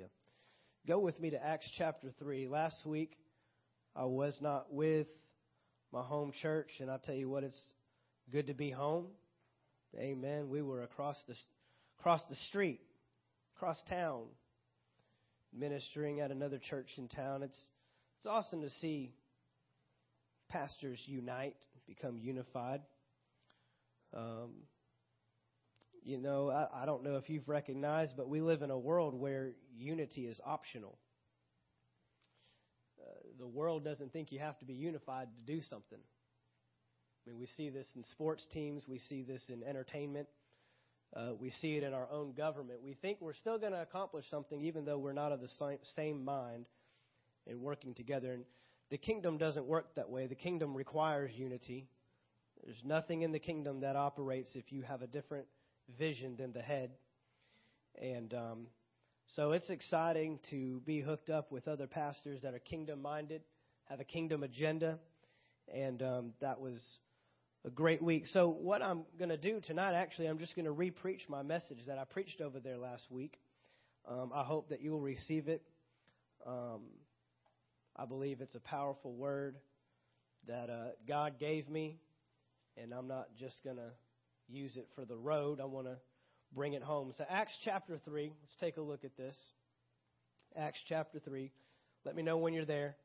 Hallelujah. Go with me to Acts chapter 3. Last week, I was not with my home church, and I'll tell you what, it's good to be home. Amen. We were across the, across the street, across town, ministering at another church in town. It's, it's awesome to see pastors unite, become unified. Um, you know, I, I don't know if you've recognized, but we live in a world where unity is optional. Uh, the world doesn't think you have to be unified to do something. I mean, we see this in sports teams, we see this in entertainment, uh, we see it in our own government. We think we're still going to accomplish something even though we're not of the same, same mind and working together. And the kingdom doesn't work that way. The kingdom requires unity. There's nothing in the kingdom that operates if you have a different vision than the head. And um, so it's exciting to be hooked up with other pastors that are kingdom minded, have a kingdom agenda. And um, that was a great week. So, what I'm going to do tonight, actually, I'm just going to re preach my message that I preached over there last week. Um, I hope that you will receive it. Um, I believe it's a powerful word that uh, God gave me, and I'm not just going to use it for the road. I want to bring it home. So, Acts chapter 3, let's take a look at this. Acts chapter 3. Let me know when you're there.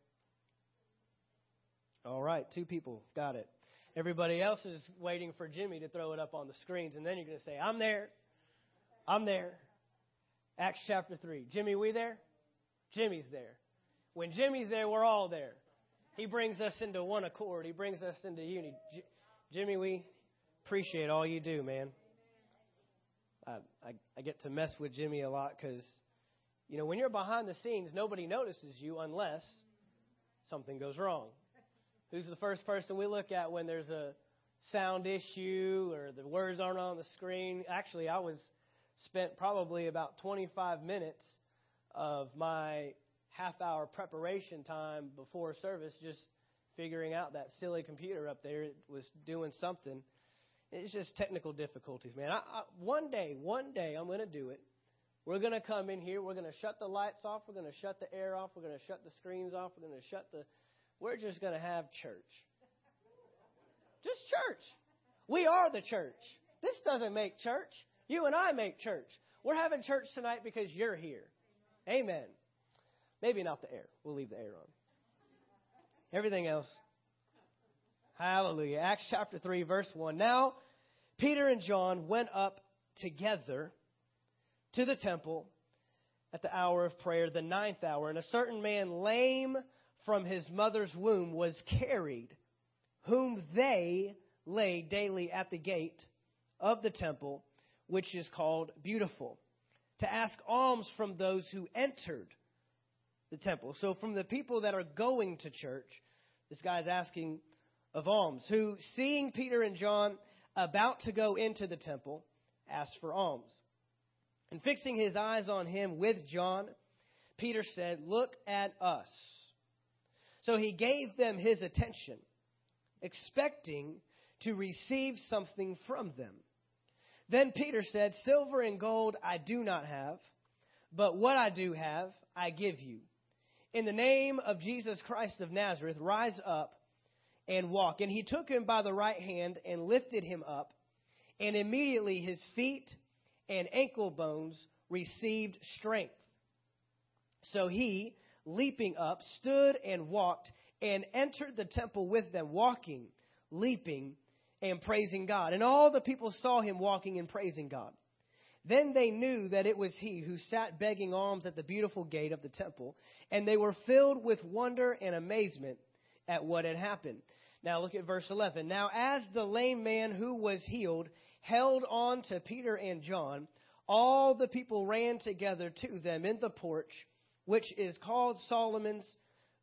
All right, two people. Got it. Everybody else is waiting for Jimmy to throw it up on the screens, and then you're going to say, I'm there. I'm there. Acts chapter 3. Jimmy, we there? Jimmy's there. When Jimmy's there, we're all there. He brings us into one accord. He brings us into unity. J- Jimmy, we appreciate all you do, man. I, I, I get to mess with Jimmy a lot because, you know, when you're behind the scenes, nobody notices you unless something goes wrong. Who's the first person we look at when there's a sound issue or the words aren't on the screen? Actually, I was spent probably about 25 minutes of my half hour preparation time before service just figuring out that silly computer up there it was doing something it's just technical difficulties, man. I, I, one day, one day, I'm going to do it. We're going to come in here. We're going to shut the lights off. We're going to shut the air off. We're going to shut the screens off. We're going to shut the. We're just going to have church. Just church. We are the church. This doesn't make church. You and I make church. We're having church tonight because you're here. Amen. Maybe not the air. We'll leave the air on. Everything else. Hallelujah. Acts chapter 3, verse 1. Now, Peter and John went up together to the temple at the hour of prayer, the ninth hour, and a certain man lame from his mother's womb was carried, whom they laid daily at the gate of the temple, which is called Beautiful, to ask alms from those who entered the temple. So, from the people that are going to church, this guy's asking of alms, who, seeing Peter and John about to go into the temple, asked for alms. And fixing his eyes on him with John, Peter said, Look at us. So he gave them his attention, expecting to receive something from them. Then Peter said, Silver and gold I do not have, but what I do have, I give you. In the name of Jesus Christ of Nazareth, rise up and walk. And he took him by the right hand and lifted him up, and immediately his feet and ankle bones received strength. So he, leaping up, stood and walked and entered the temple with them, walking, leaping, and praising God. And all the people saw him walking and praising God. Then they knew that it was he who sat begging alms at the beautiful gate of the temple, and they were filled with wonder and amazement at what had happened. Now look at verse 11. Now, as the lame man who was healed held on to Peter and John, all the people ran together to them in the porch, which is called Solomon's,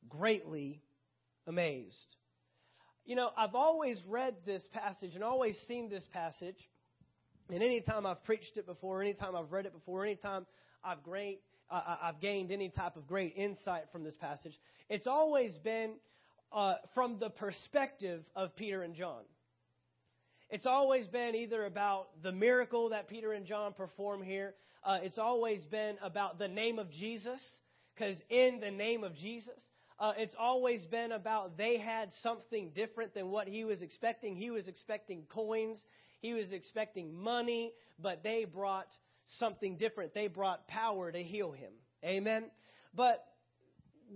greatly amazed. You know, I've always read this passage and always seen this passage. And anytime I've preached it before, anytime I've read it before, anytime I've great, uh, I've gained any type of great insight from this passage, it's always been uh, from the perspective of Peter and John. It's always been either about the miracle that Peter and John perform here. Uh, it's always been about the name of Jesus, because in the name of Jesus. Uh, it's always been about they had something different than what he was expecting. He was expecting coins, he was expecting money, but they brought something different. They brought power to heal him. Amen. But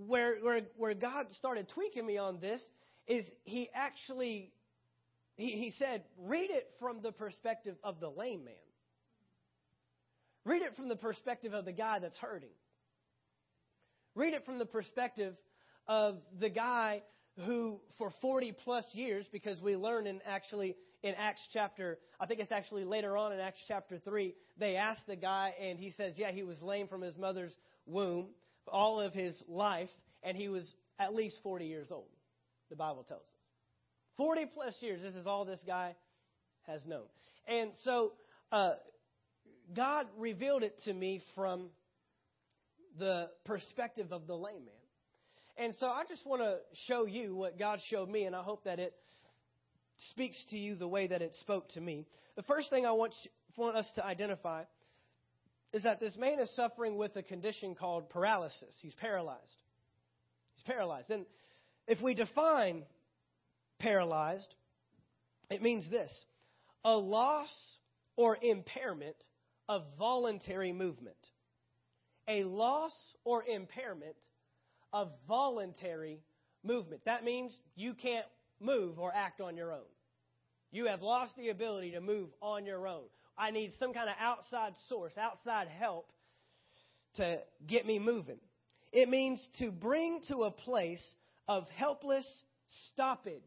where where where God started tweaking me on this is he actually he, he said, read it from the perspective of the lame man. Read it from the perspective of the guy that's hurting. Read it from the perspective of the guy who, for 40 plus years, because we learn in actually in Acts chapter, I think it's actually later on in Acts chapter 3, they ask the guy, and he says, Yeah, he was lame from his mother's womb all of his life, and he was at least 40 years old, the Bible tells us. 40 plus years, this is all this guy has known. And so, uh, God revealed it to me from the perspective of the layman. And so I just want to show you what God showed me, and I hope that it speaks to you the way that it spoke to me. The first thing I want, want us to identify is that this man is suffering with a condition called paralysis. He's paralyzed. He's paralyzed. And if we define paralyzed, it means this a loss or impairment of voluntary movement a loss or impairment of voluntary movement. That means you can't move or act on your own. You have lost the ability to move on your own. I need some kind of outside source, outside help to get me moving. It means to bring to a place of helpless stoppage.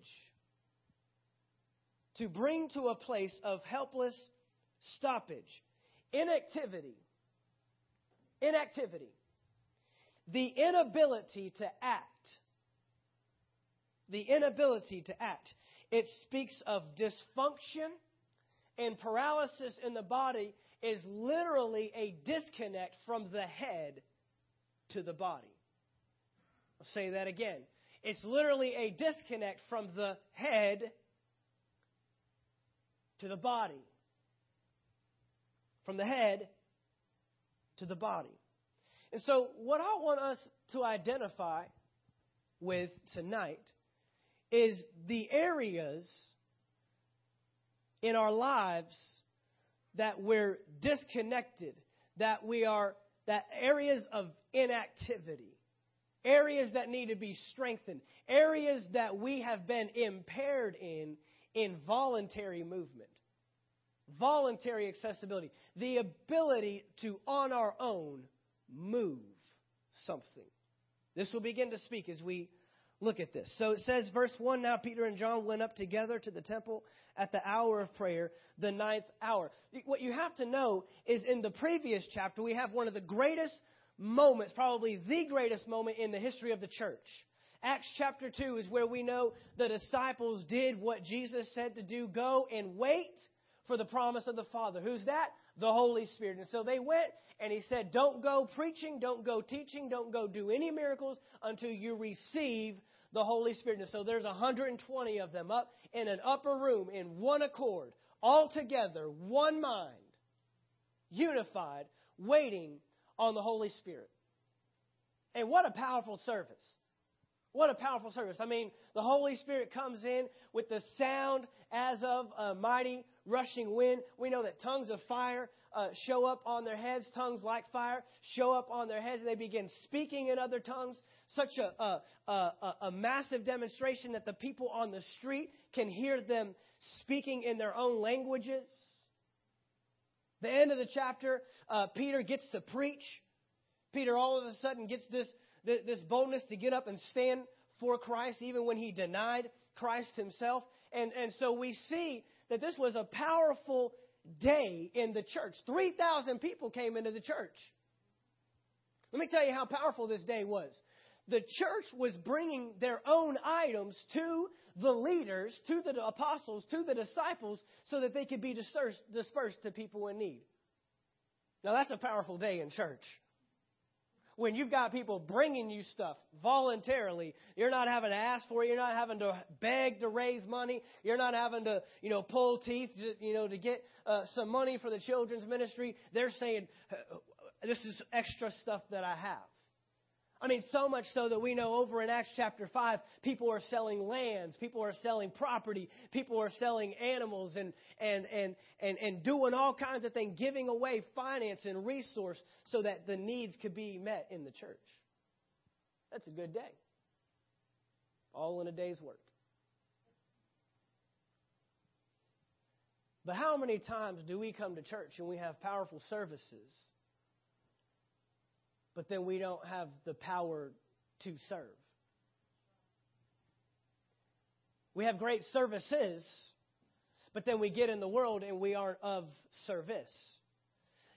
To bring to a place of helpless stoppage. Inactivity Inactivity. The inability to act. The inability to act. It speaks of dysfunction, and paralysis in the body is literally a disconnect from the head to the body. I'll say that again. It's literally a disconnect from the head to the body. From the head to the body. And so, what I want us to identify with tonight is the areas in our lives that we're disconnected, that we are, that areas of inactivity, areas that need to be strengthened, areas that we have been impaired in in voluntary movement voluntary accessibility, the ability to, on our own, move something. This will begin to speak as we look at this. So it says, verse 1 Now Peter and John went up together to the temple at the hour of prayer, the ninth hour. What you have to know is in the previous chapter, we have one of the greatest moments, probably the greatest moment in the history of the church. Acts chapter 2 is where we know the disciples did what Jesus said to do go and wait for the promise of the Father. Who's that? The Holy Spirit. And so they went and he said, Don't go preaching, don't go teaching, don't go do any miracles until you receive the Holy Spirit. And so there's 120 of them up in an upper room in one accord, all together, one mind, unified, waiting on the Holy Spirit. And what a powerful service. What a powerful service. I mean, the Holy Spirit comes in with the sound as of a mighty rushing wind. We know that tongues of fire uh, show up on their heads, tongues like fire show up on their heads, and they begin speaking in other tongues. Such a, a, a, a massive demonstration that the people on the street can hear them speaking in their own languages. The end of the chapter, uh, Peter gets to preach. Peter all of a sudden gets this this boldness to get up and stand for Christ, even when he denied Christ himself. And, and so we see that this was a powerful day in the church. 3,000 people came into the church. Let me tell you how powerful this day was. The church was bringing their own items to the leaders, to the apostles, to the disciples, so that they could be dispersed, dispersed to people in need. Now, that's a powerful day in church when you've got people bringing you stuff voluntarily. You're not having to ask for it. You're not having to beg to raise money. You're not having to, you know, pull teeth, to, you know, to get uh, some money for the children's ministry. They're saying, this is extra stuff that I have. I mean, so much so that we know over in Acts chapter 5, people are selling lands, people are selling property, people are selling animals and, and, and, and, and doing all kinds of things, giving away finance and resource so that the needs could be met in the church. That's a good day. All in a day's work. But how many times do we come to church and we have powerful services? But then we don't have the power to serve. We have great services, but then we get in the world and we aren't of service.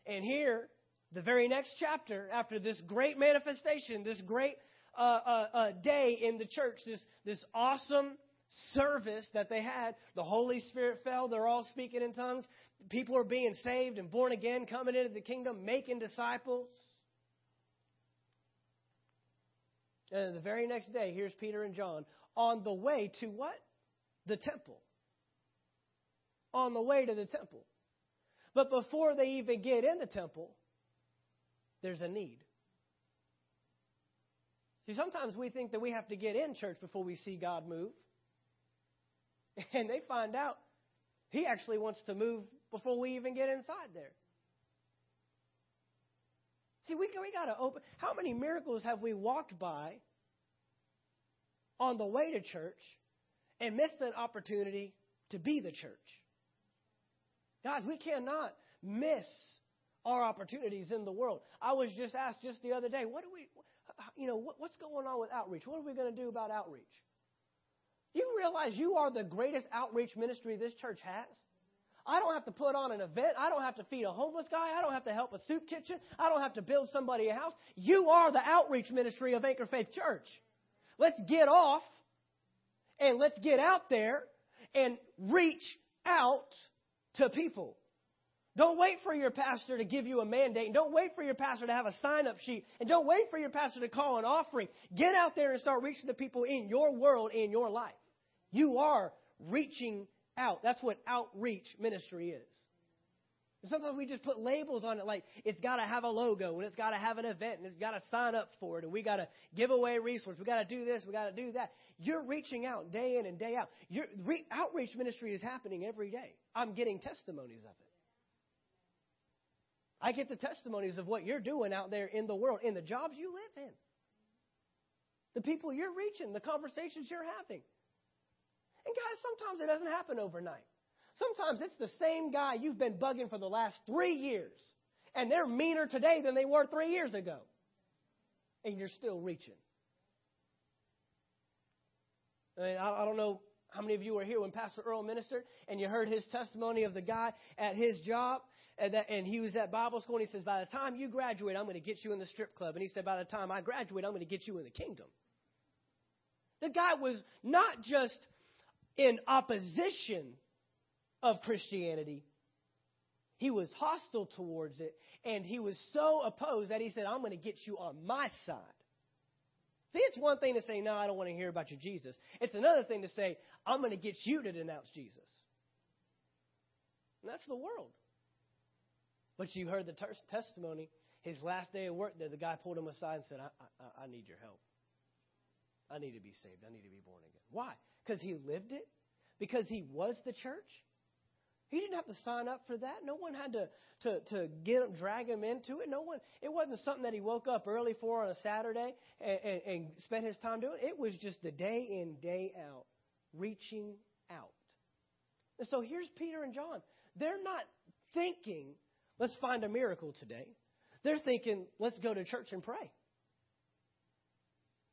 And here, the very next chapter, after this great manifestation, this great uh, uh, uh, day in the church, this, this awesome service that they had, the Holy Spirit fell, they're all speaking in tongues, people are being saved and born again, coming into the kingdom, making disciples. And the very next day, here's Peter and John on the way to what? The temple. On the way to the temple. But before they even get in the temple, there's a need. See, sometimes we think that we have to get in church before we see God move. And they find out He actually wants to move before we even get inside there. See, we, we got to open. How many miracles have we walked by on the way to church and missed an opportunity to be the church? Guys, we cannot miss our opportunities in the world. I was just asked just the other day, what do we, you know, what, what's going on with outreach? What are we going to do about outreach? You realize you are the greatest outreach ministry this church has? I don't have to put on an event. I don't have to feed a homeless guy. I don't have to help a soup kitchen. I don't have to build somebody a house. You are the outreach ministry of Anchor Faith Church. Let's get off and let's get out there and reach out to people. Don't wait for your pastor to give you a mandate. And don't wait for your pastor to have a sign up sheet. And don't wait for your pastor to call an offering. Get out there and start reaching the people in your world, in your life. You are reaching out. That's what outreach ministry is. Sometimes we just put labels on it like it's got to have a logo and it's got to have an event and it's got to sign up for it and we got to give away resources. We got to do this, we got to do that. You're reaching out day in and day out. Your re- outreach ministry is happening every day. I'm getting testimonies of it. I get the testimonies of what you're doing out there in the world, in the jobs you live in, the people you're reaching, the conversations you're having. And guys, sometimes it doesn't happen overnight. Sometimes it's the same guy you've been bugging for the last three years, and they're meaner today than they were three years ago. And you're still reaching. I, mean, I, don't know how many of you were here when Pastor Earl ministered and you heard his testimony of the guy at his job and, that, and he was at Bible school and he says, By the time you graduate, I'm going to get you in the strip club. And he said, By the time I graduate, I'm going to get you in the kingdom. The guy was not just in opposition of Christianity. He was hostile towards it, and he was so opposed that he said, I'm going to get you on my side. See, it's one thing to say, No, I don't want to hear about your Jesus. It's another thing to say, I'm going to get you to denounce Jesus. And that's the world. But you heard the ter- testimony. His last day of work there, the guy pulled him aside and said, I, I, I need your help. I need to be saved. I need to be born again. Why? Because he lived it? Because he was the church? He didn't have to sign up for that. No one had to, to, to get him, drag him into it. No one. It wasn't something that he woke up early for on a Saturday and, and, and spent his time doing. It was just the day in, day out, reaching out. And so here's Peter and John. They're not thinking, let's find a miracle today. They're thinking, let's go to church and pray.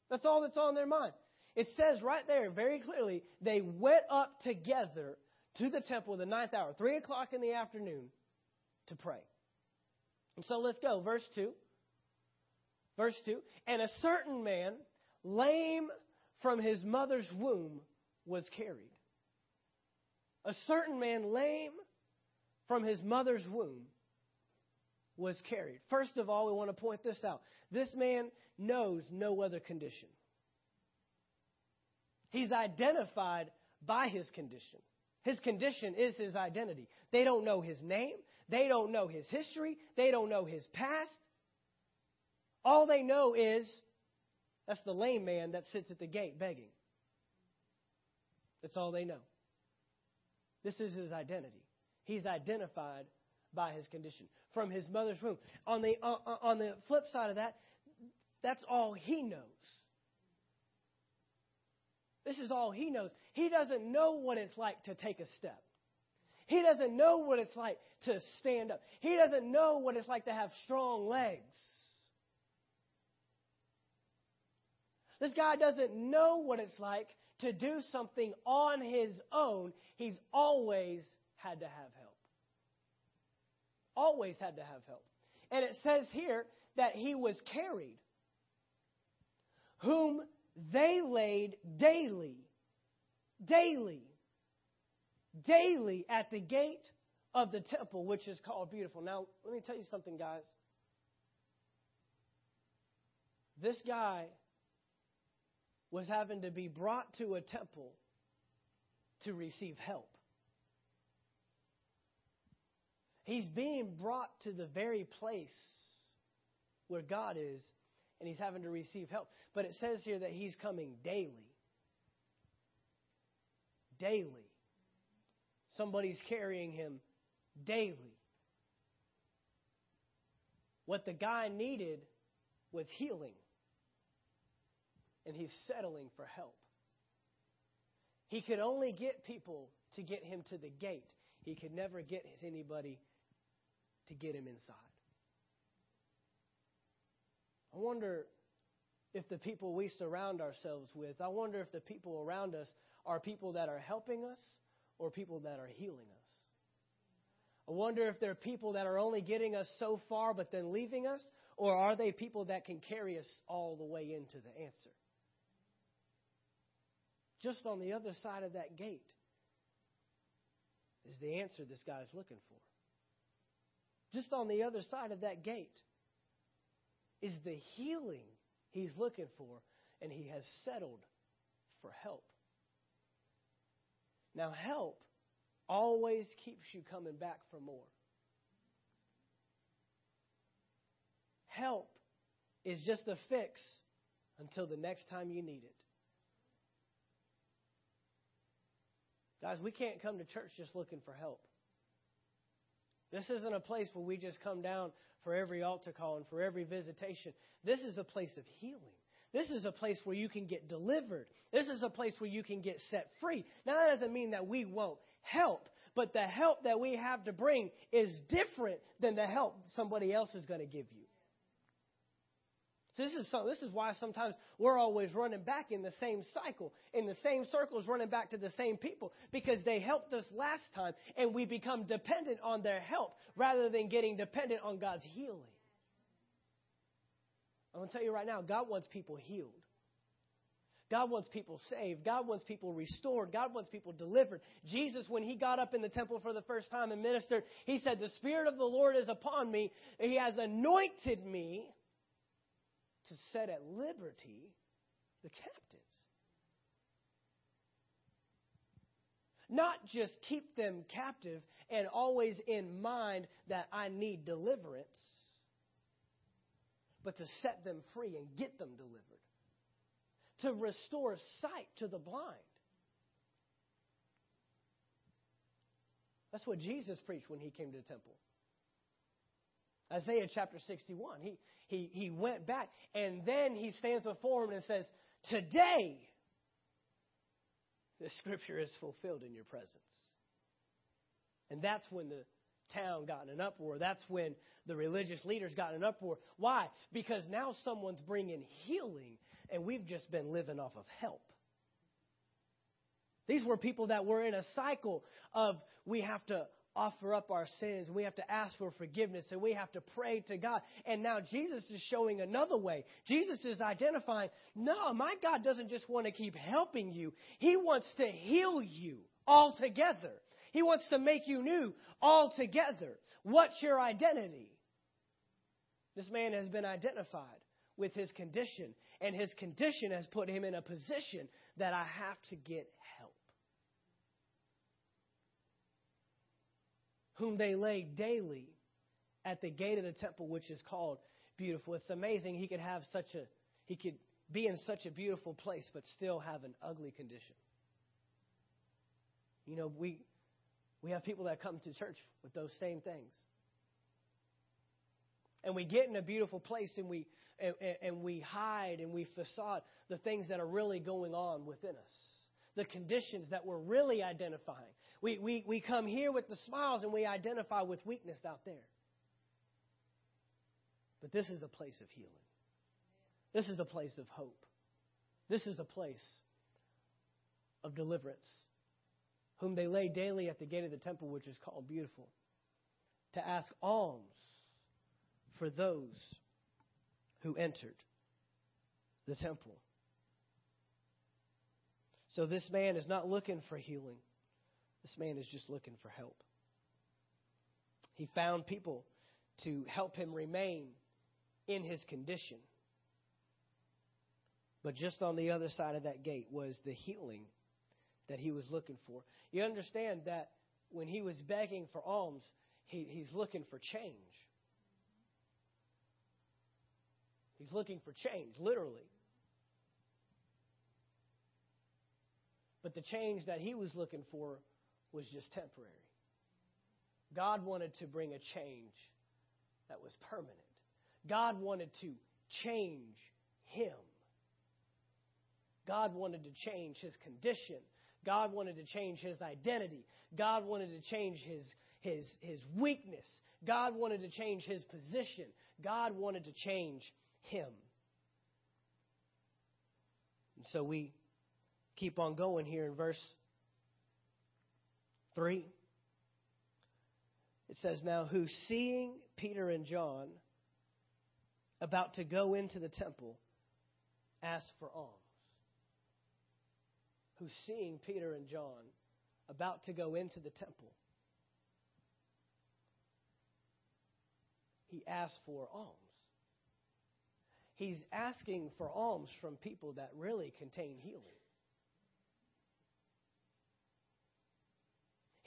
That's all that's on their mind. It says right there very clearly, they went up together to the temple in the ninth hour, 3 o'clock in the afternoon, to pray. And so let's go. Verse 2. Verse 2. And a certain man, lame from his mother's womb, was carried. A certain man, lame from his mother's womb, was carried. First of all, we want to point this out. This man knows no other condition. He's identified by his condition. His condition is his identity. They don't know his name. They don't know his history. They don't know his past. All they know is that's the lame man that sits at the gate begging. That's all they know. This is his identity. He's identified by his condition from his mother's womb. On the, uh, uh on the flip side of that, that's all he knows. This is all he knows. He doesn't know what it's like to take a step. He doesn't know what it's like to stand up. He doesn't know what it's like to have strong legs. This guy doesn't know what it's like to do something on his own. He's always had to have help. Always had to have help. And it says here that he was carried, whom they laid daily, daily, daily at the gate of the temple, which is called Beautiful. Now, let me tell you something, guys. This guy was having to be brought to a temple to receive help. He's being brought to the very place where God is, and he's having to receive help. But it says here that he's coming daily. Daily. Somebody's carrying him daily. What the guy needed was healing and he's settling for help. He could only get people to get him to the gate. He could never get anybody to get him inside. I wonder if the people we surround ourselves with, I wonder if the people around us are people that are helping us or people that are healing us. I wonder if they're people that are only getting us so far but then leaving us, or are they people that can carry us all the way into the answer? Just on the other side of that gate is the answer this guy's looking for. Just on the other side of that gate is the healing he's looking for, and he has settled for help. Now, help always keeps you coming back for more. Help is just a fix until the next time you need it. Guys, we can't come to church just looking for help. This isn't a place where we just come down for every altar call and for every visitation. This is a place of healing. This is a place where you can get delivered. This is a place where you can get set free. Now, that doesn't mean that we won't help, but the help that we have to bring is different than the help somebody else is going to give you. This is, so, this is why sometimes we're always running back in the same cycle, in the same circles, running back to the same people because they helped us last time and we become dependent on their help rather than getting dependent on God's healing. I'm going to tell you right now, God wants people healed. God wants people saved. God wants people restored. God wants people delivered. Jesus, when he got up in the temple for the first time and ministered, he said, The Spirit of the Lord is upon me. He has anointed me to set at liberty the captives. Not just keep them captive and always in mind that I need deliverance, but to set them free and get them delivered. To restore sight to the blind. That's what Jesus preached when he came to the temple. Isaiah chapter 61. He, he, he went back and then he stands before him and says, Today, the scripture is fulfilled in your presence. And that's when the town got in an uproar. That's when the religious leaders got in an uproar. Why? Because now someone's bringing healing and we've just been living off of help. These were people that were in a cycle of we have to offer up our sins. We have to ask for forgiveness and we have to pray to God. And now Jesus is showing another way. Jesus is identifying, no, my God doesn't just want to keep helping you. He wants to heal you altogether. He wants to make you new altogether. What's your identity? This man has been identified with his condition, and his condition has put him in a position that I have to get help. Whom they lay daily at the gate of the temple, which is called beautiful. It's amazing he could have such a he could be in such a beautiful place but still have an ugly condition. You know, we we have people that come to church with those same things. And we get in a beautiful place and we and, and we hide and we facade the things that are really going on within us. The conditions that we're really identifying. We, we, we come here with the smiles and we identify with weakness out there. But this is a place of healing. This is a place of hope. This is a place of deliverance. Whom they lay daily at the gate of the temple, which is called Beautiful, to ask alms for those who entered the temple. So this man is not looking for healing. This man is just looking for help. He found people to help him remain in his condition. But just on the other side of that gate was the healing that he was looking for. You understand that when he was begging for alms, he, he's looking for change. He's looking for change, literally. But the change that he was looking for was just temporary. God wanted to bring a change that was permanent. God wanted to change him. God wanted to change his condition. God wanted to change his identity. God wanted to change his, his, his weakness. God wanted to change his position. God wanted to change him. And so we keep on going here in verse 3. It says, Now, who seeing Peter and John about to go into the temple, asked for alms. Who, seeing Peter and John about to go into the temple, he asked for alms. He's asking for alms from people that really contain healing.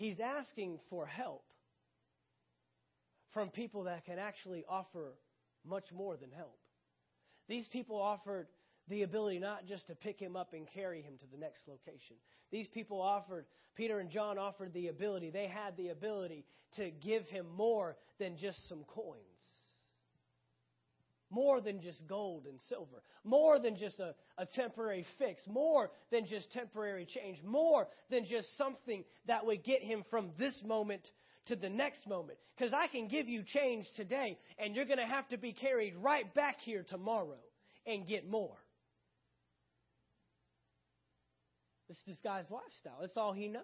He's asking for help from people that can actually offer much more than help. These people offered the ability not just to pick him up and carry him to the next location. These people offered, Peter and John offered the ability, they had the ability to give him more than just some coins. More than just gold and silver. More than just a, a temporary fix. More than just temporary change. More than just something that would get him from this moment to the next moment. Because I can give you change today, and you're going to have to be carried right back here tomorrow and get more. Is this guy's lifestyle. That's all he knows.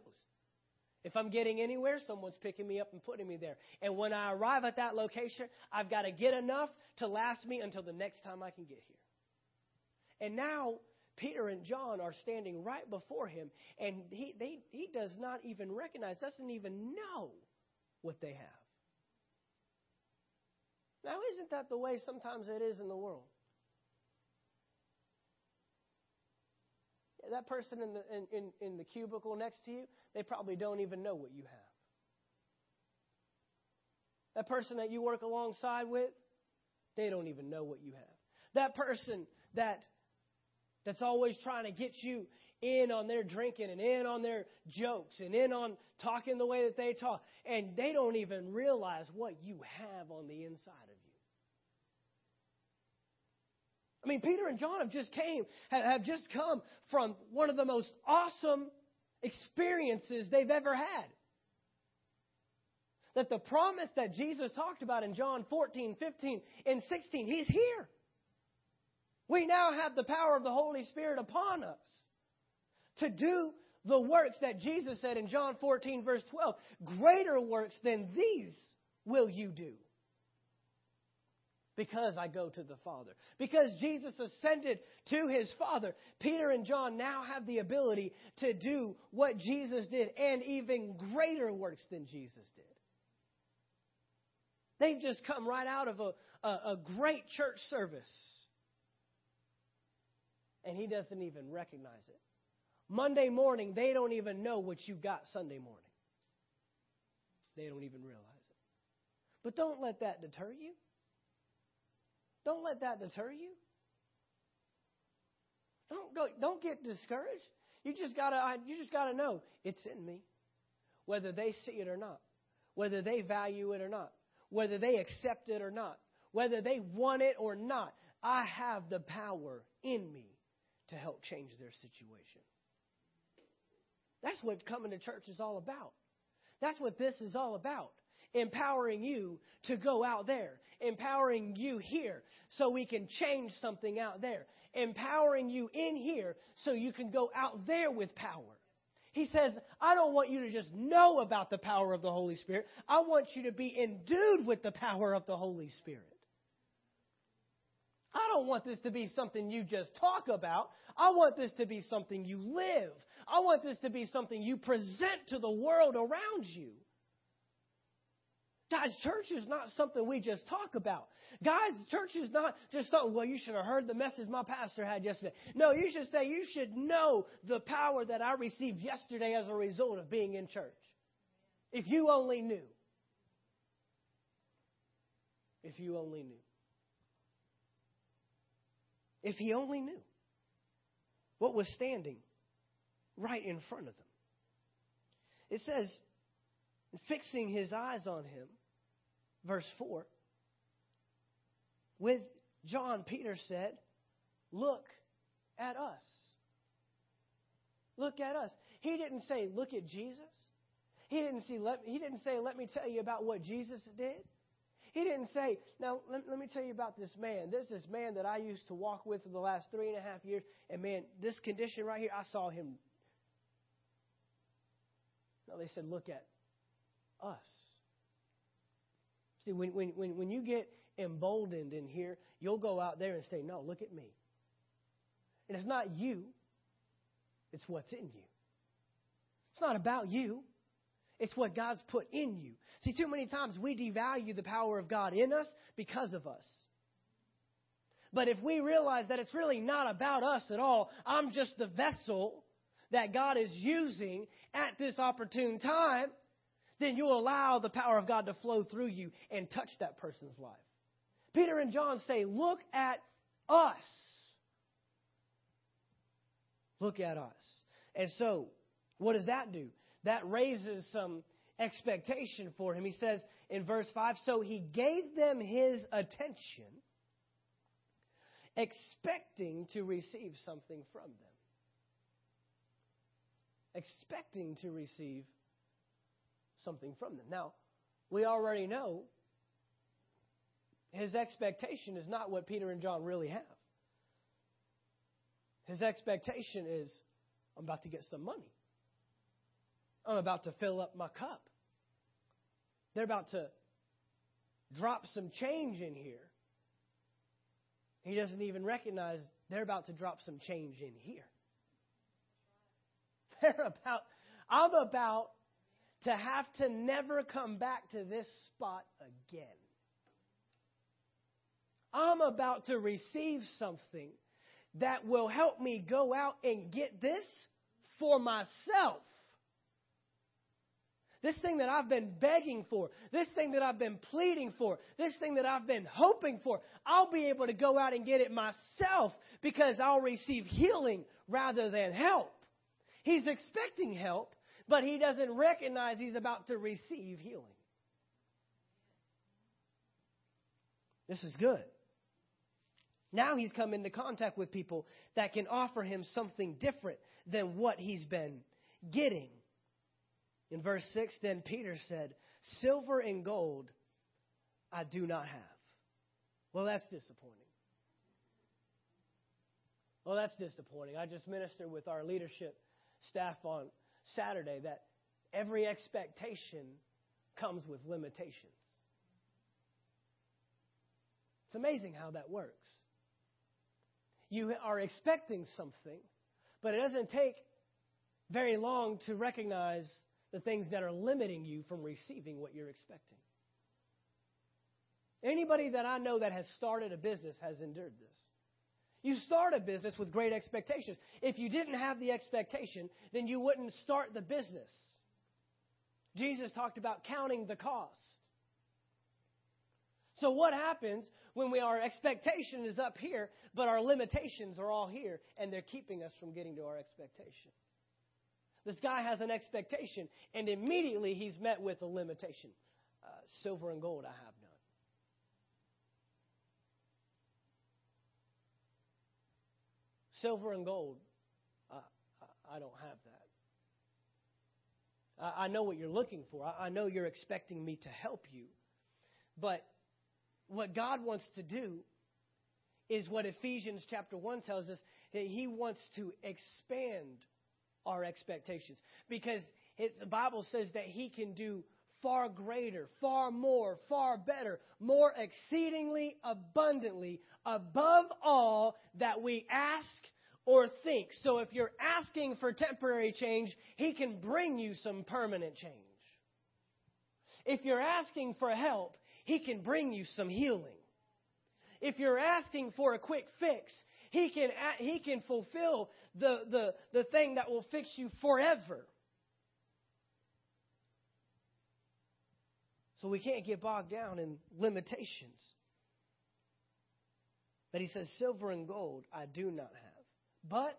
If I'm getting anywhere, someone's picking me up and putting me there. And when I arrive at that location, I've got to get enough to last me until the next time I can get here. And now Peter and John are standing right before him, and he, they, he does not even recognize, doesn't even know what they have. Now, isn't that the way sometimes it is in the world? That person in the, in, in, in the cubicle next to you, they probably don't even know what you have. That person that you work alongside with, they don't even know what you have. That person that that's always trying to get you in on their drinking and in on their jokes and in on talking the way that they talk. And they don't even realize what you have on the inside of you. I mean, Peter and John have just came, have just come from one of the most awesome experiences they've ever had. That the promise that Jesus talked about in John 14, 15, and 16, He's here. We now have the power of the Holy Spirit upon us to do the works that Jesus said in John 14, verse 12. Greater works than these will you do. Because I go to the Father. Because Jesus ascended to his Father, Peter and John now have the ability to do what Jesus did and even greater works than Jesus did. They've just come right out of a, a, a great church service. And he doesn't even recognize it. Monday morning, they don't even know what you got Sunday morning. They don't even realize it. But don't let that deter you. Don't let that deter you. Don't go don't get discouraged. You just gotta you just gotta know it's in me. Whether they see it or not. Whether they value it or not. Whether they accept it or not. Whether they want it or not. I have the power in me to help change their situation. That's what coming to church is all about. That's what this is all about. Empowering you to go out there, empowering you here so we can change something out there, empowering you in here so you can go out there with power. He says, I don't want you to just know about the power of the Holy Spirit. I want you to be endued with the power of the Holy Spirit. I don't want this to be something you just talk about. I want this to be something you live. I want this to be something you present to the world around you. Guys, church is not something we just talk about. Guys, church is not just something, well, you should have heard the message my pastor had yesterday. No, you should say, you should know the power that I received yesterday as a result of being in church. If you only knew. If you only knew. If he only knew what was standing right in front of them. It says, fixing his eyes on him, verse 4, with John, Peter said, Look at us. Look at us. He didn't say, Look at Jesus. He didn't, see, let, he didn't say, Let me tell you about what Jesus did. He didn't say, Now, let, let me tell you about this man. There's this man that I used to walk with for the last three and a half years, and man, this condition right here, I saw him. No, they said, Look at us. See, when, when, when, when you get emboldened in here, you'll go out there and say, No, look at me. And it's not you, it's what's in you. It's not about you, it's what God's put in you. See, too many times we devalue the power of God in us because of us. But if we realize that it's really not about us at all, I'm just the vessel that God is using at this opportune time, then you'll allow the power of God to flow through you and touch that person's life. Peter and John say, Look at us. Look at us. And so, what does that do? That raises some expectation for him. He says in verse 5 So he gave them his attention, expecting to receive something from them. Expecting to receive something from them. Now, we already know his expectation is not what Peter and John really have. His expectation is I'm about to get some money. I'm about to fill up my cup. They're about to drop some change in here. He doesn't even recognize they're about to drop some change in here. They're about, I'm about to have to never come back to this spot again. I'm about to receive something that will help me go out and get this for myself. This thing that I've been begging for, this thing that I've been pleading for, this thing that I've been hoping for, I'll be able to go out and get it myself because I'll receive healing rather than help. He's expecting help, but he doesn't recognize he's about to receive healing. This is good. Now he's come into contact with people that can offer him something different than what he's been getting. In verse 6, then Peter said, Silver and gold I do not have. Well, that's disappointing. Well, that's disappointing. I just ministered with our leadership staff on Saturday that every expectation comes with limitations. It's amazing how that works. You are expecting something, but it doesn't take very long to recognize the things that are limiting you from receiving what you're expecting. Anybody that I know that has started a business has endured this. You start a business with great expectations. If you didn't have the expectation, then you wouldn't start the business. Jesus talked about counting the cost. So what happens when we, our expectation is up here, but our limitations are all here, and they're keeping us from getting to our expectation? This guy has an expectation, and immediately he's met with a limitation. Uh, silver and gold I have Silver and gold, I, I don't have that. I, I know what you're looking for. I, I know you're expecting me to help you. But what God wants to do is what Ephesians chapter 1 tells us that He wants to expand our expectations. Because the Bible says that He can do far greater, far more, far better, more exceedingly abundantly above all that we ask or think. So if you're asking for temporary change, He can bring you some permanent change. If you're asking for help, He can bring you some healing. If you're asking for a quick fix, He can, he can fulfill the, the, the thing that will fix you forever. So we can't get bogged down in limitations. But he says, Silver and gold I do not have. But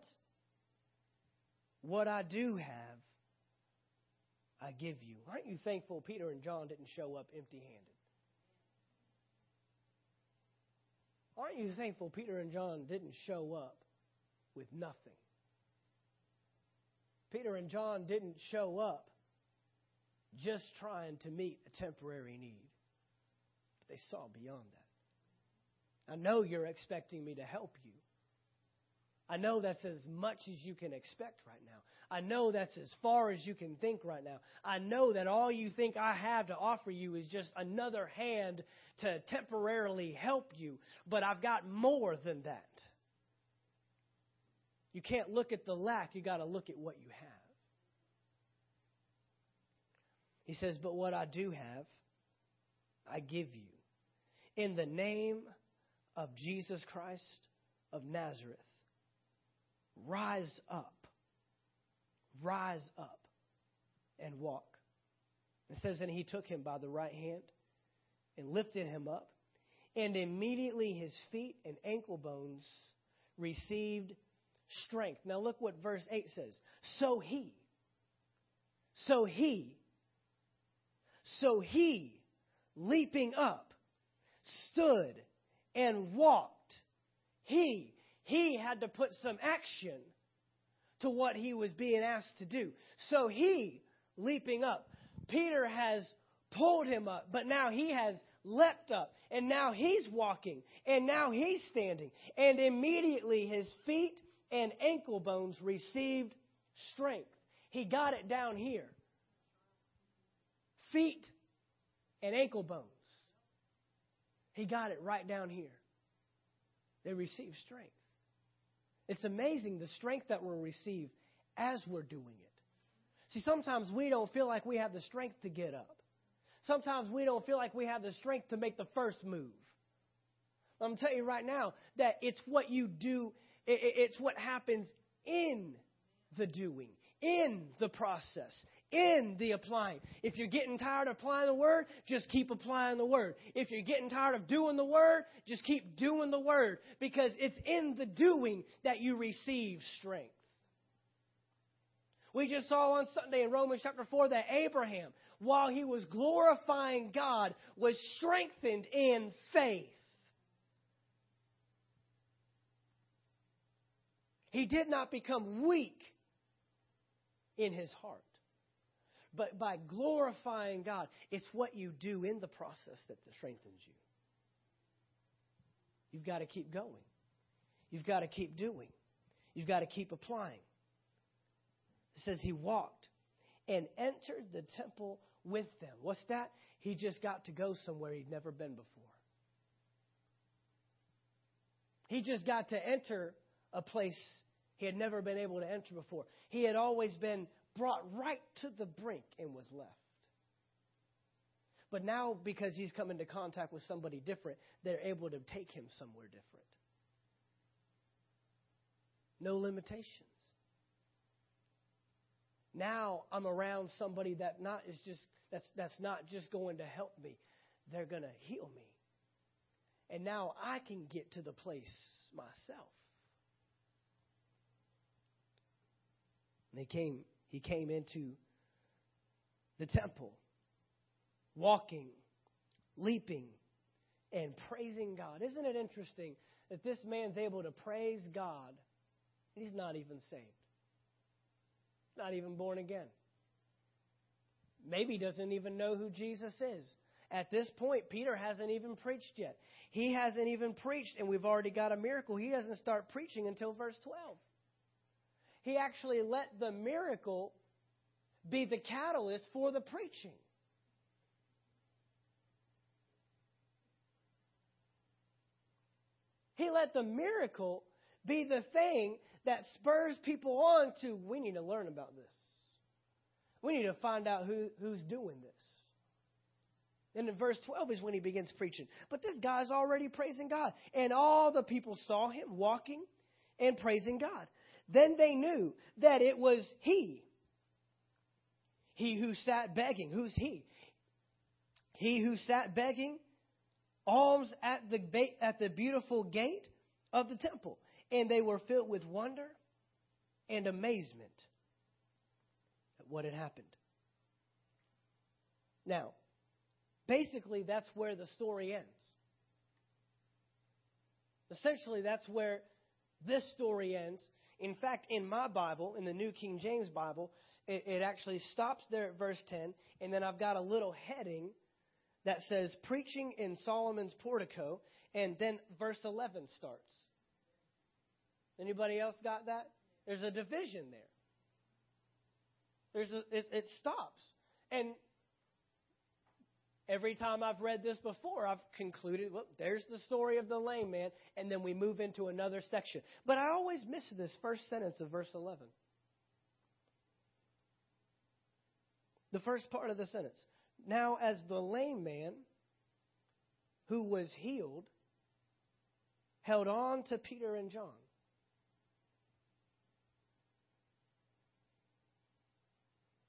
what I do have, I give you. Aren't you thankful Peter and John didn't show up empty handed? Aren't you thankful Peter and John didn't show up with nothing? Peter and John didn't show up just trying to meet a temporary need. But they saw beyond that. I know you're expecting me to help you. I know that's as much as you can expect right now. I know that's as far as you can think right now. I know that all you think I have to offer you is just another hand to temporarily help you, but I've got more than that. You can't look at the lack, you got to look at what you have. He says, But what I do have, I give you. In the name of Jesus Christ of Nazareth, rise up. Rise up and walk. It says, And he took him by the right hand and lifted him up, and immediately his feet and ankle bones received strength. Now look what verse 8 says. So he, so he, so he, leaping up, stood and walked. He, he had to put some action to what he was being asked to do. So he, leaping up, Peter has pulled him up, but now he has leapt up, and now he's walking, and now he's standing, and immediately his feet and ankle bones received strength. He got it down here feet and ankle bones. He got it right down here. They receive strength. It's amazing the strength that we'll receive as we're doing it. See, sometimes we don't feel like we have the strength to get up. Sometimes we don't feel like we have the strength to make the first move. I'm telling you right now that it's what you do, it's what happens in the doing, in the process, in the applying. If you're getting tired of applying the word, just keep applying the word. If you're getting tired of doing the word, just keep doing the word because it's in the doing that you receive strength. We just saw on Sunday in Romans chapter 4 that Abraham, while he was glorifying God, was strengthened in faith. He did not become weak in his heart but by glorifying God. It's what you do in the process that strengthens you. You've got to keep going. You've got to keep doing. You've got to keep applying. It says he walked and entered the temple with them. What's that? He just got to go somewhere he'd never been before. He just got to enter a place he had never been able to enter before. He had always been brought right to the brink and was left. But now, because he's come into contact with somebody different, they're able to take him somewhere different. No limitations. Now I'm around somebody that not is just that's that's not just going to help me. They're going to heal me. And now I can get to the place myself. He came he came into the temple walking, leaping, and praising God. Isn't it interesting that this man's able to praise God? He's not even saved, not even born again. Maybe doesn't even know who Jesus is. At this point, Peter hasn't even preached yet. He hasn't even preached, and we've already got a miracle. He doesn't start preaching until verse 12. He actually let the miracle be the catalyst for the preaching. He let the miracle be the thing that spurs people on to, we need to learn about this. We need to find out who, who's doing this. And in verse 12 is when he begins preaching. But this guy's already praising God. And all the people saw him walking and praising God. Then they knew that it was he. He who sat begging. Who's he? He who sat begging alms at the, at the beautiful gate of the temple. And they were filled with wonder and amazement at what had happened. Now, basically, that's where the story ends. Essentially, that's where this story ends. In fact, in my Bible, in the New King James Bible, it, it actually stops there at verse 10, and then I've got a little heading that says preaching in Solomon's portico, and then verse 11 starts. Anybody else got that? There's a division there. There's a, it, it stops. And every time I've read this before, I've concluded, well, there's the story of the lame man, and then we move into another section. But I always miss this first sentence of verse 11. The first part of the sentence. Now, as the lame man who was healed held on to Peter and John.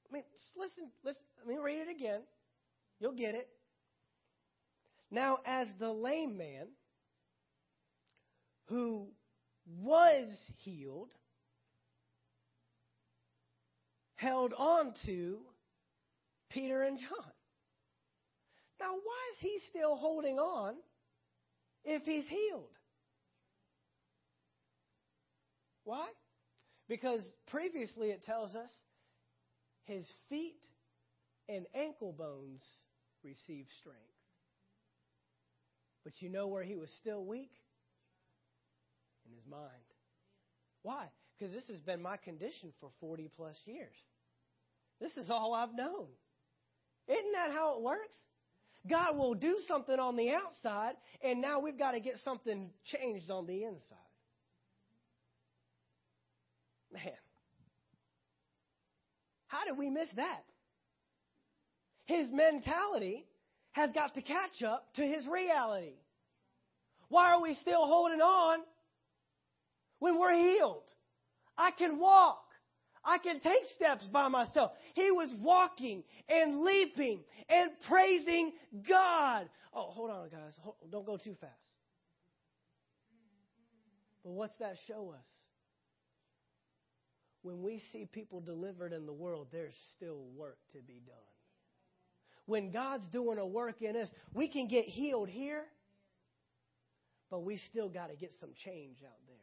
I mean, listen, listen, let me read it again. You'll get it. Now, as the lame man who was healed held on to Peter and John. Now, why is he still holding on if he's healed? Why? Because previously it tells us his feet and ankle bones received strength. But you know where he was still weak? In his mind. Why? Because this has been my condition for 40 plus years. This is all I've known. Isn't that how it works? God will do something on the outside, and now we've got to get something changed on the inside. Man. How did we miss that? His mentality has got to catch up to his reality. Why are we still holding on when we're healed? I can walk. I can take steps by myself. He was walking and leaping and praising God. Oh, hold on, guys. Hold, don't go too fast. But what's that show us? When we see people delivered in the world, there's still work to be done. When God's doing a work in us, we can get healed here, but we still got to get some change out there.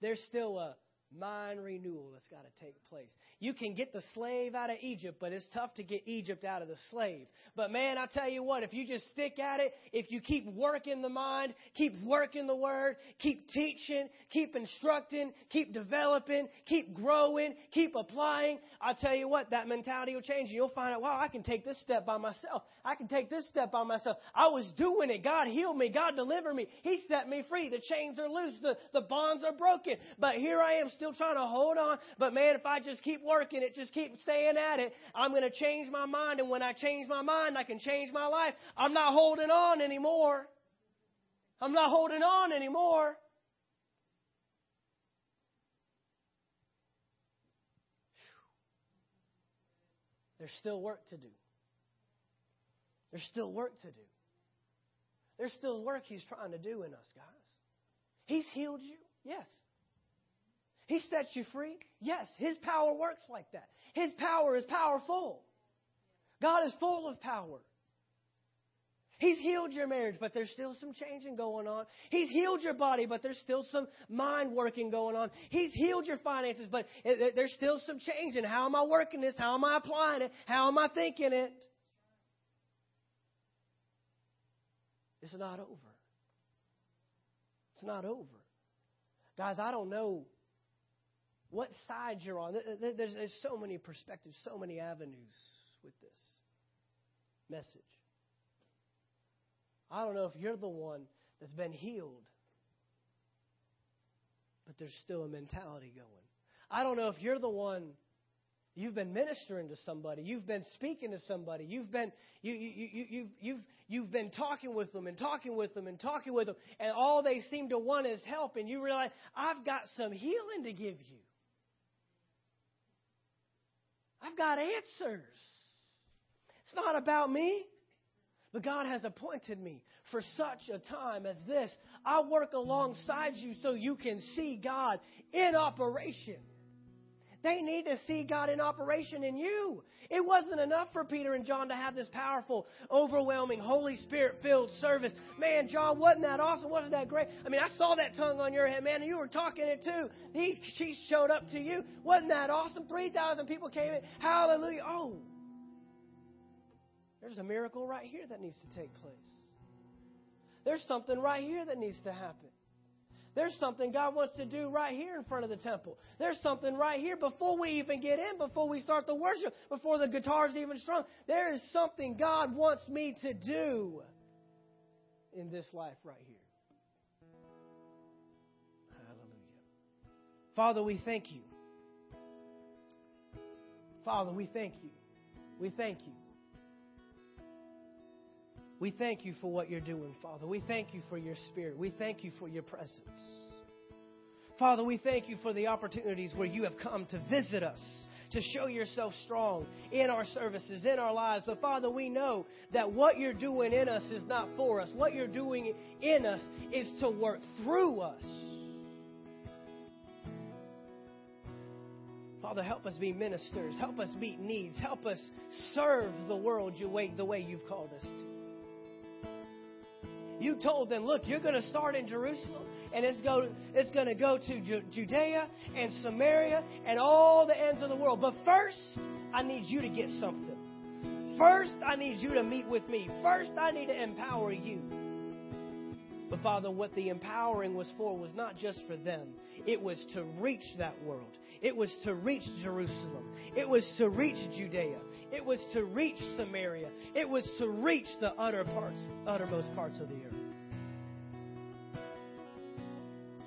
There's still a mind renewal that's got to take place. You can get the slave out of Egypt, but it's tough to get Egypt out of the slave. But man, I tell you what, if you just stick at it, if you keep working the mind, keep working the word, keep teaching, keep instructing, keep developing, keep growing, keep applying, I tell you what, that mentality will change. You'll find out, wow, I can take this step by myself. I can take this step by myself. I was doing it. God healed me. God delivered me. He set me free. The chains are loose. The, the bonds are broken. But here I am still trying to hold on. But man, if I just keep working it, just keep staying at it, I'm going to change my mind. And when I change my mind, I can change my life. I'm not holding on anymore. I'm not holding on anymore. There's still work to do. There's still work to do. There's still work He's trying to do in us, guys. He's healed you. Yes. He sets you free. Yes. His power works like that. His power is powerful. God is full of power. He's healed your marriage, but there's still some changing going on. He's healed your body, but there's still some mind working going on. He's healed your finances, but there's still some changing. How am I working this? How am I applying it? How am I thinking it? It's not over. It's not over. Guys, I don't know what side you're on. There's, there's so many perspectives, so many avenues with this message. I don't know if you're the one that's been healed, but there's still a mentality going. I don't know if you're the one you've been ministering to somebody, you've been speaking to somebody, you've been you you you you've you've you've been talking with them and talking with them and talking with them, and all they seem to want is help, and you realize I've got some healing to give you. I've got answers. It's not about me. But God has appointed me for such a time as this. I work alongside you so you can see God in operation. They need to see God in operation in you. It wasn't enough for Peter and John to have this powerful, overwhelming, Holy Spirit filled service. Man, John, wasn't that awesome? Wasn't that great? I mean, I saw that tongue on your head, man, and you were talking it too. He, she showed up to you. Wasn't that awesome? 3,000 people came in. Hallelujah. Oh, there's a miracle right here that needs to take place. There's something right here that needs to happen. There's something God wants to do right here in front of the temple. There's something right here before we even get in, before we start the worship, before the guitar's even strung. There is something God wants me to do in this life right here. Hallelujah. Father, we thank you. Father, we thank you. We thank you. We thank you for what you're doing, Father. We thank you for your spirit. We thank you for your presence. Father, we thank you for the opportunities where you have come to visit us, to show yourself strong in our services, in our lives. But Father, we know that what you're doing in us is not for us. What you're doing in us is to work through us. Father, help us be ministers. Help us meet needs. Help us serve the world the way you've called us to. You told them, look, you're going to start in Jerusalem and it's, go, it's going to go to Ju- Judea and Samaria and all the ends of the world. But first, I need you to get something. First, I need you to meet with me. First, I need to empower you. But Father, what the empowering was for was not just for them, it was to reach that world. It was to reach Jerusalem. It was to reach Judea. It was to reach Samaria. It was to reach the utter parts, uttermost parts of the earth.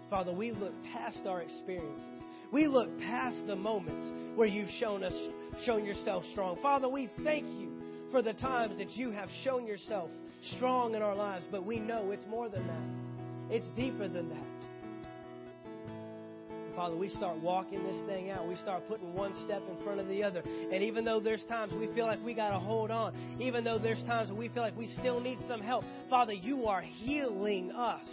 Father, we look past our experiences. We look past the moments where you've shown us, shown yourself strong. Father, we thank you for the times that you have shown yourself strong in our lives, but we know it's more than that. It's deeper than that. Father, we start walking this thing out. We start putting one step in front of the other. And even though there's times we feel like we got to hold on, even though there's times we feel like we still need some help, Father, you are healing us.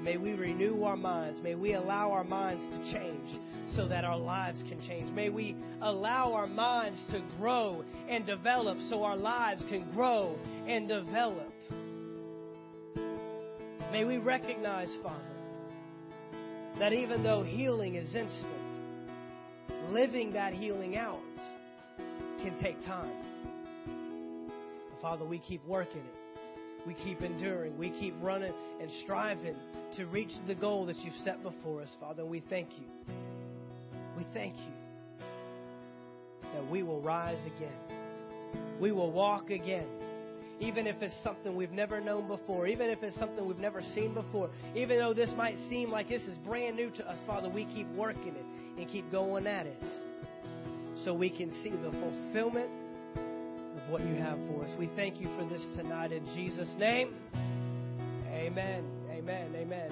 May we renew our minds. May we allow our minds to change so that our lives can change. May we allow our minds to grow and develop so our lives can grow and develop. May we recognize, Father, that even though healing is instant, living that healing out can take time. Father, we keep working it. We keep enduring. We keep running and striving to reach the goal that you've set before us, Father. And we thank you. We thank you that we will rise again. We will walk again even if it's something we've never known before, even if it's something we've never seen before, even though this might seem like this is brand new to us, Father, we keep working it and keep going at it so we can see the fulfillment of what you have for us. We thank you for this tonight in Jesus' name. Amen. Amen. Amen.